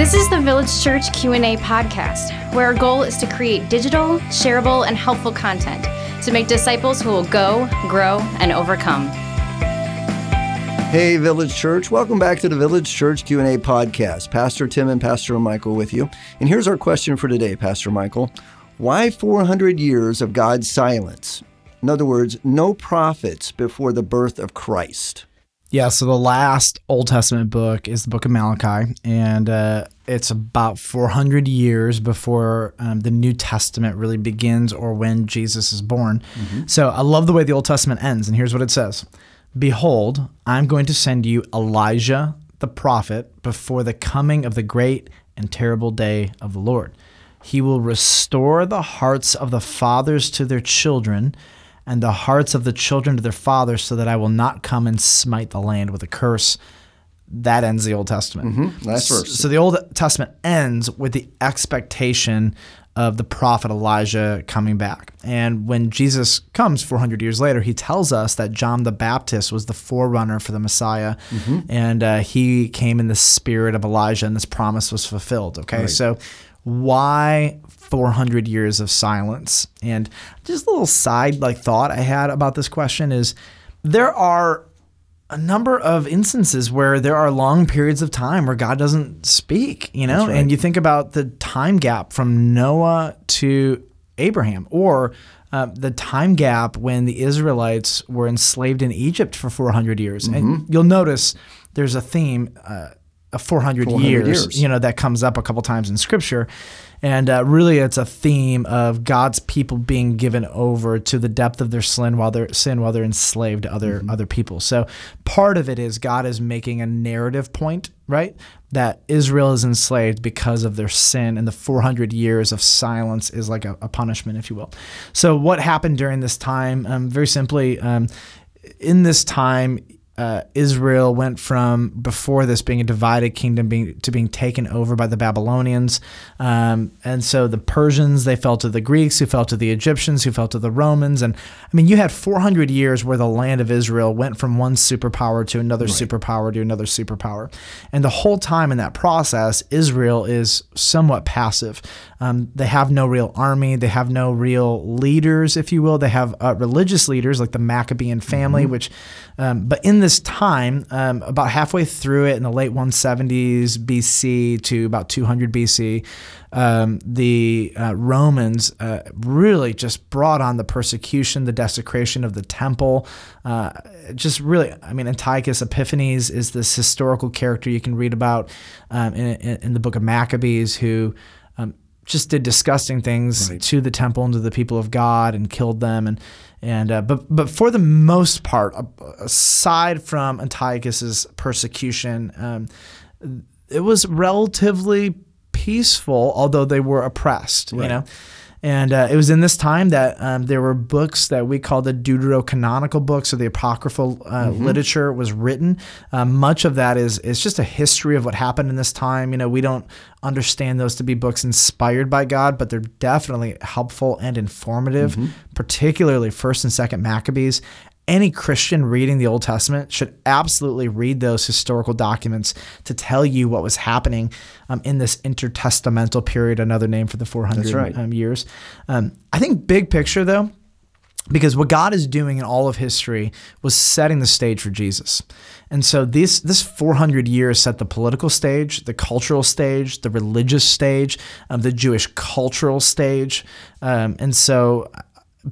This is the Village Church Q&A podcast, where our goal is to create digital, shareable, and helpful content to make disciples who will go, grow, and overcome. Hey Village Church, welcome back to the Village Church Q&A podcast. Pastor Tim and Pastor Michael with you. And here's our question for today, Pastor Michael. Why 400 years of God's silence? In other words, no prophets before the birth of Christ. Yeah, so the last Old Testament book is the book of Malachi, and uh, it's about 400 years before um, the New Testament really begins or when Jesus is born. Mm-hmm. So I love the way the Old Testament ends, and here's what it says Behold, I'm going to send you Elijah the prophet before the coming of the great and terrible day of the Lord. He will restore the hearts of the fathers to their children and the hearts of the children to their fathers, so that I will not come and smite the land with a curse. That ends the Old Testament. Mm-hmm. Last verse. So the Old Testament ends with the expectation of the prophet Elijah coming back. And when Jesus comes 400 years later, he tells us that John the Baptist was the forerunner for the Messiah, mm-hmm. and uh, he came in the spirit of Elijah, and this promise was fulfilled. Okay, right. so why 400 years of silence? And just a little side like thought I had about this question is there are a number of instances where there are long periods of time where God doesn't speak, you know? Right. And you think about the time gap from Noah to Abraham or uh, the time gap when the Israelites were enslaved in Egypt for 400 years. Mm-hmm. And you'll notice there's a theme uh, 400, 400 years, years, you know, that comes up a couple times in scripture. And uh, really, it's a theme of God's people being given over to the depth of their sin while they're sin while they're enslaved to other mm-hmm. other people. So part of it is God is making a narrative point, right? That Israel is enslaved because of their sin, and the 400 years of silence is like a, a punishment, if you will. So what happened during this time? Um, very simply, um, in this time uh, Israel went from before this being a divided kingdom being to being taken over by the Babylonians, um, and so the Persians they fell to the Greeks, who fell to the Egyptians, who fell to the Romans, and I mean you had 400 years where the land of Israel went from one superpower to another right. superpower to another superpower, and the whole time in that process, Israel is somewhat passive. Um, they have no real army, they have no real leaders, if you will. They have uh, religious leaders like the Maccabean family, mm-hmm. which, um, but in this time, um, about halfway through it in the late 170s BC to about 200 BC, um, the uh, Romans uh, really just brought on the persecution, the desecration of the temple. Uh, just really, I mean, Antiochus Epiphanes is this historical character you can read about um, in, in, the book of Maccabees who just did disgusting things right. to the temple and to the people of God and killed them and and uh, but but for the most part, aside from Antiochus's persecution, um, it was relatively peaceful, although they were oppressed. Right. You know. And uh, it was in this time that um, there were books that we call the deuterocanonical books or the apocryphal uh, mm-hmm. literature was written. Uh, much of that is is just a history of what happened in this time. You know, we don't understand those to be books inspired by God, but they're definitely helpful and informative, mm-hmm. particularly First and Second Maccabees any Christian reading the Old Testament should absolutely read those historical documents to tell you what was happening um, in this intertestamental period, another name for the 400 right. um, years. Um, I think, big picture though, because what God is doing in all of history was setting the stage for Jesus. And so this this 400 years set the political stage, the cultural stage, the religious stage, um, the Jewish cultural stage. Um, and so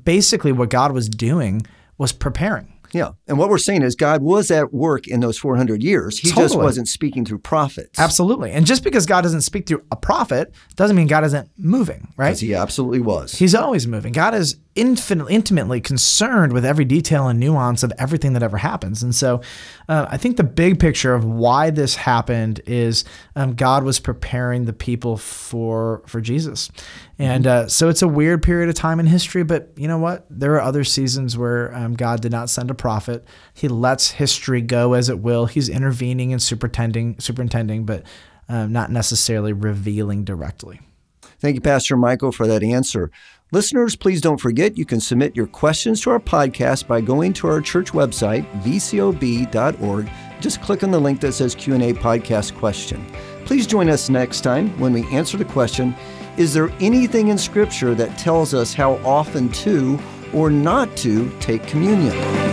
basically what God was doing was preparing. Yeah. And what we're saying is God was at work in those 400 years. He totally. just wasn't speaking through prophets. Absolutely. And just because God doesn't speak through a prophet doesn't mean God isn't moving, right? Because he absolutely was. He's always moving. God is infinitely, intimately concerned with every detail and nuance of everything that ever happens. And so uh, I think the big picture of why this happened is um, God was preparing the people for, for Jesus. And uh, so it's a weird period of time in history, but you know what? There are other seasons where um, God did not send a prophet. He lets history go as it will. He's intervening and superintending, superintending, but um, not necessarily revealing directly. Thank you, Pastor Michael, for that answer. Listeners, please don't forget you can submit your questions to our podcast by going to our church website, vcob.org. Just click on the link that says Q&A podcast question. Please join us next time when we answer the question Is there anything in Scripture that tells us how often to or not to take communion?